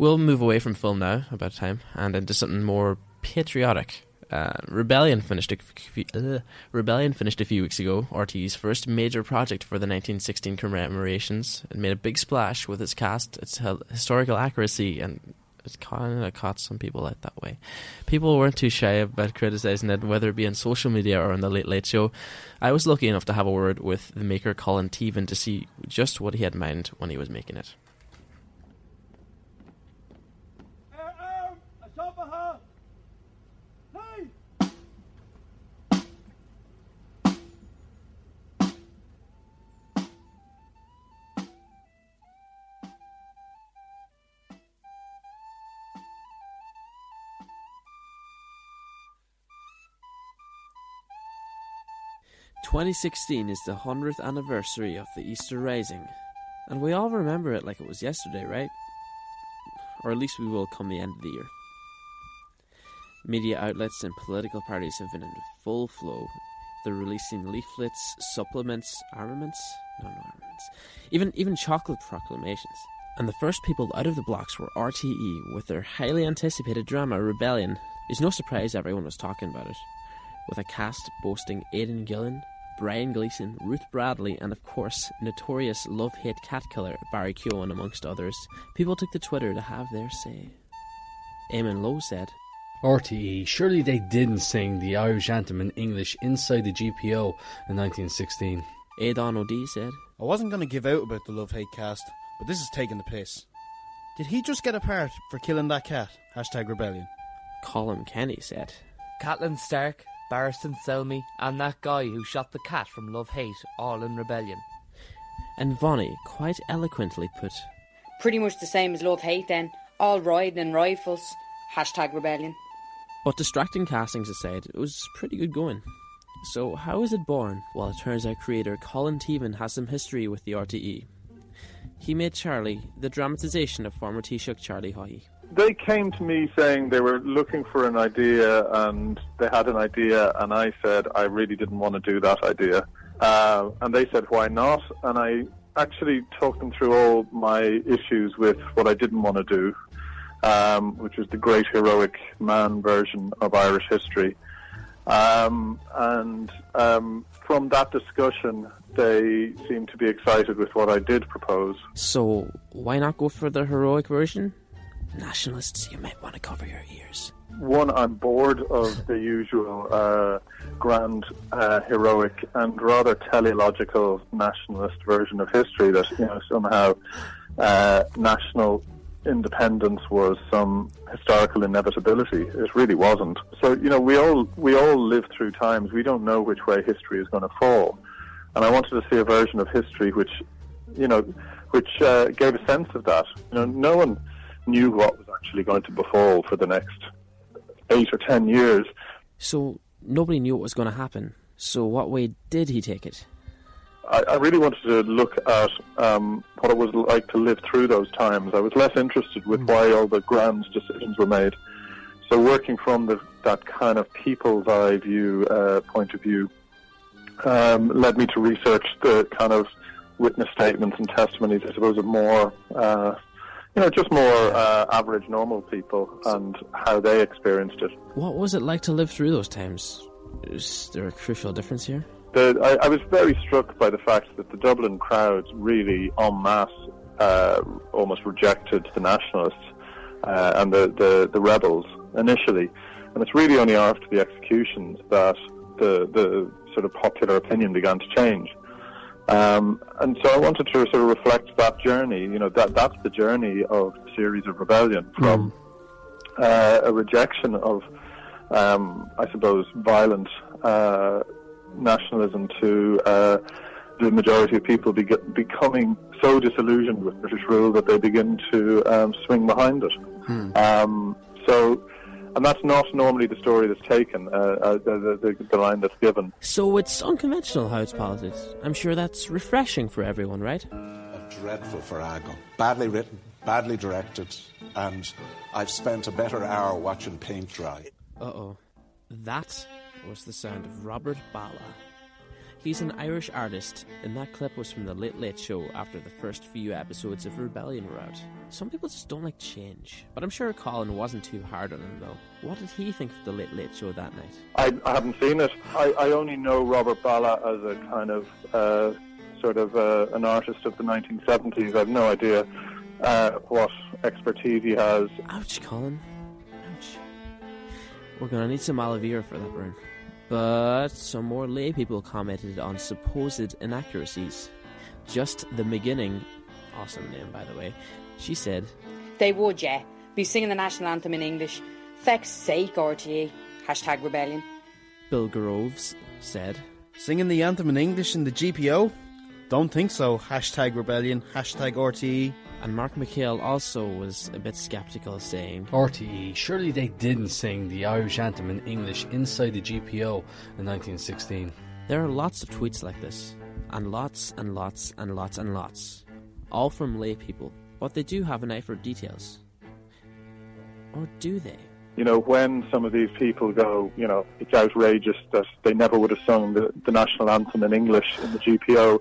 We'll move away from film now, about time, and into something more patriotic. Uh, Rebellion finished a few, uh, Rebellion finished a few weeks ago. RTE's first major project for the 1916 commemorations. It made a big splash with its cast, its historical accuracy, and it kind of caught some people out that way. People weren't too shy about criticizing it, whether it be on social media or on the Late Late Show. I was lucky enough to have a word with the maker Colin Teevan to see just what he had in mind when he was making it. 2016 is the 100th anniversary of the Easter Rising, and we all remember it like it was yesterday, right? Or at least we will come the end of the year. Media outlets and political parties have been in full flow. They're releasing leaflets, supplements, armaments, no, no armaments, even even chocolate proclamations. And the first people out of the blocks were RTE with their highly anticipated drama Rebellion. It's no surprise everyone was talking about it. With a cast boasting Aidan Gillen, Brian Gleeson, Ruth Bradley, and of course, notorious love hate cat killer Barry Keoghan, amongst others, people took to Twitter to have their say. Eamon Lowe said, RTE, surely they didn't sing the Irish anthem in English inside the GPO in 1916. Aidan O'D said, I wasn't going to give out about the love hate cast, but this is taking the piss. Did he just get a part for killing that cat? Hashtag rebellion. Colm Kenny said, Catelyn Stark, Barristan Selmy, and that guy who shot the cat from Love Hate, all in rebellion. And Vonnie quite eloquently put, Pretty much the same as Love Hate then, all riding in rifles. Hashtag rebellion. But distracting castings aside, it was pretty good going. So, how is it born? Well, it turns out creator Colin Teevan has some history with the RTE. He made Charlie the dramatisation of former Taoiseach Charlie Haughey they came to me saying they were looking for an idea and they had an idea, and I said I really didn't want to do that idea. Uh, and they said, why not? And I actually talked them through all my issues with what I didn't want to do, um, which was the great heroic man version of Irish history. Um, and um, from that discussion, they seemed to be excited with what I did propose. So, why not go for the heroic version? nationalists, you might want to cover your ears. One, I'm bored of the usual uh, grand, uh, heroic, and rather teleological nationalist version of history that you know somehow uh, national independence was some historical inevitability. It really wasn't. So you know we all we all live through times. We don't know which way history is going to fall, and I wanted to see a version of history which, you know, which uh, gave a sense of that. You know, no one knew what was actually going to befall for the next eight or ten years. So nobody knew what was going to happen. So what way did he take it? I, I really wanted to look at um, what it was like to live through those times. I was less interested with mm. why all the grand decisions were made. So working from the, that kind of people's eye view uh, point of view um, led me to research the kind of witness statements and testimonies, I suppose, of more uh, you know, just more uh, average, normal people and how they experienced it. What was it like to live through those times? Is there a crucial difference here? The, I, I, was very struck by the fact that the Dublin crowd really en masse uh, almost rejected the nationalists uh, and the, the, the, rebels initially. And it's really only after the executions that the, the sort of popular opinion began to change. Um, and so I wanted to sort of reflect that journey. You know, that that's the journey of the series of rebellion from mm. uh, a rejection of, um, I suppose, violent uh, nationalism to uh, the majority of people be- becoming so disillusioned with British rule that they begin to um, swing behind it. Mm. so and that's not normally the story that's taken, uh, uh, the, the, the, line that's given. So it's unconventional how it's politics. I'm sure that's refreshing for everyone, right? dreadful farrago. Badly written, badly directed, and I've spent a better hour watching paint dry. Uh oh. That was the sound of Robert Ballagh. He's an Irish artist, and that clip was from The Late Late Show after the first few episodes of Rebellion were out. Some people just don't like change, but I'm sure Colin wasn't too hard on him though. What did he think of The Late Late Show that night? I, I haven't seen it. I, I only know Robert Ballagh as a kind of uh, sort of uh, an artist of the 1970s. I have no idea uh, what expertise he has. Ouch, Colin. Ouch. We're gonna need some aloe vera for that burn. But some more lay people commented on supposed inaccuracies. Just the beginning, awesome name by the way, she said, They would, yeah. Be singing the national anthem in English. Feck's sake, RTE. Hashtag rebellion. Bill Groves said, Singing the anthem in English in the GPO? Don't think so. Hashtag rebellion. Hashtag RTE. And Mark McHale also was a bit skeptical, saying, RTE, surely they didn't sing the Irish anthem in English inside the GPO in 1916. There are lots of tweets like this, and lots and lots and lots and lots, all from lay people, but they do have an eye for details. Or do they? You know, when some of these people go, you know, it's outrageous that they never would have sung the, the national anthem in English in the GPO,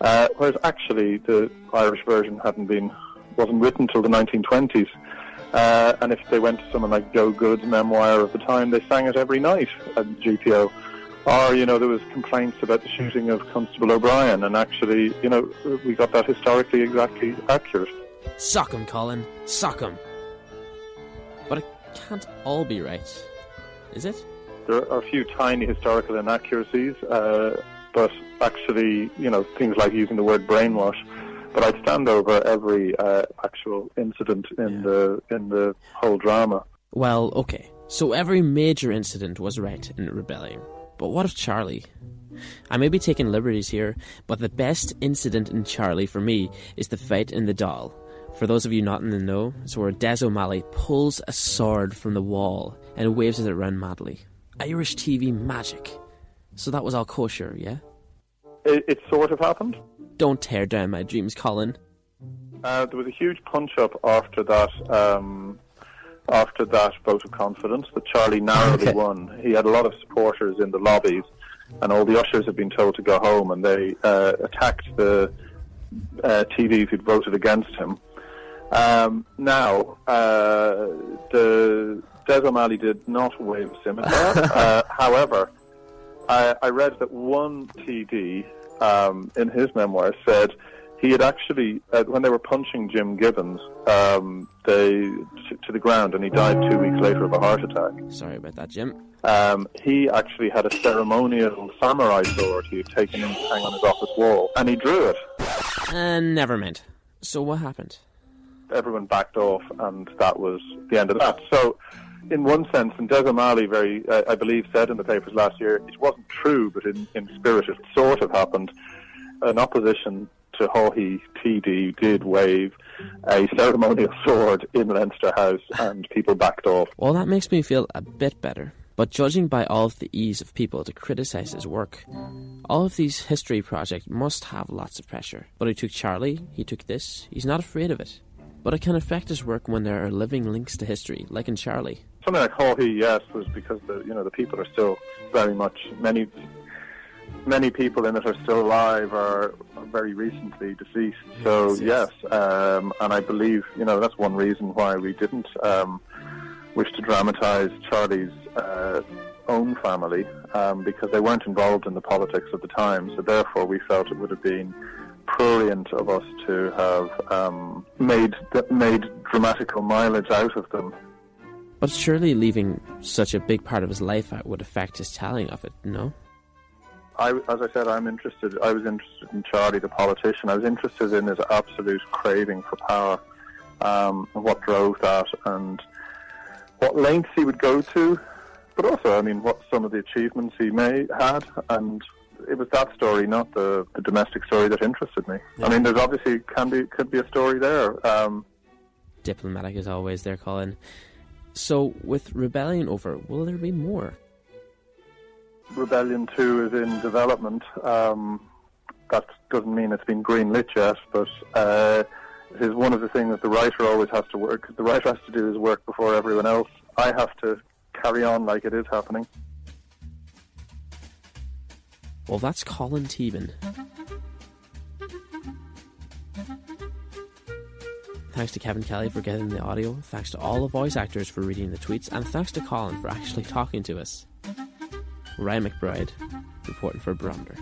uh, whereas actually the Irish version hadn't been, wasn't written till the 1920s. Uh, and if they went to someone like Joe Good's memoir of the time, they sang it every night at the GPO. Or, you know, there was complaints about the shooting of Constable O'Brien, and actually, you know, we got that historically exactly accurate. Sock 'em, Colin. Sock 'em. But it can't all be right, is it? There are a few tiny historical inaccuracies, uh, but actually, you know, things like using the word brainwash. But I'd stand over every uh, actual incident in the in the whole drama. Well, okay. So every major incident was right in Rebellion. But what of Charlie? I may be taking liberties here, but the best incident in Charlie for me is the fight in the Dáil. For those of you not in the know, it's where Des O'Malley pulls a sword from the wall and waves it around madly. Irish TV magic. So that was all kosher, yeah? It, it sort of happened. Don't tear down my dreams, Colin. Uh, there was a huge punch up after that. Um, after that vote of confidence, that Charlie narrowly Okay. won. He had a lot of supporters in the lobbies, and all the ushers had been told to go home, and they uh, attacked the uh, TDs who'd voted against him. Um, now, uh, the Des O'Malley did not wave a scimitar. uh, however, I, I read that one TD um, in his memoir said he had actually, uh, when they were punching Jim Gibbons, um, they to, to the ground, and he died two weeks later of a heart attack. Sorry about that, Jim. Um, he actually had a ceremonial samurai sword he had taken in to hang on his office wall, and he drew it. And never mind. So what happened? everyone backed off, and that was the end of that. So, in one sense, and Des O'Malley, very, uh, I believe, said in the papers last year, it wasn't true, but in, in spirit, it sort of happened. An opposition to Haughey TD did wave a ceremonial sword in Leinster House, and people backed off. Well, that makes me feel a bit better. But judging by all of the ease of people to criticise his work, all of these history projects must have lots of pressure. But he took Charlie, he took this, he's not afraid of it. But it can affect his work when there are living links to history, like in Charlie. Something like Haughey, yes, was because the you know the people are still very much many many people in it are still alive or are very recently deceased. So yes, um, and I believe you know that's one reason why we didn't um, wish to dramatise Charlie's uh, own family um, because they weren't involved in the politics of the time. So therefore, we felt it would have been prurient of us to have um, made made dramatical mileage out of them. But surely leaving such a big part of his life out would affect his telling of it, no? I, as I said, I'm interested. I was interested in Charlie, the politician. I was interested in his absolute craving for power, um, and what drove that, and what lengths he would go to, but also, I mean, what some of the achievements he may had, and it was that story, not the, the domestic story, that interested me. I mean, there's obviously can be could be a story there. Um, Diplomatic as always there, Colin. So, with Rebellion over, will there be more? Rebellion 2 is in development. Um, that doesn't mean it's been greenlit yet, but uh, it is one of the things that the writer always has to work. The writer has to do his work before everyone else. I have to carry on like it is happening. Well, that's Colin Teevan. Thanks to Kevin Kelly for getting the audio, thanks to all the voice actors for reading the tweets, and thanks to Colin for actually talking to us. Ryan McBride, reporting for Barometer.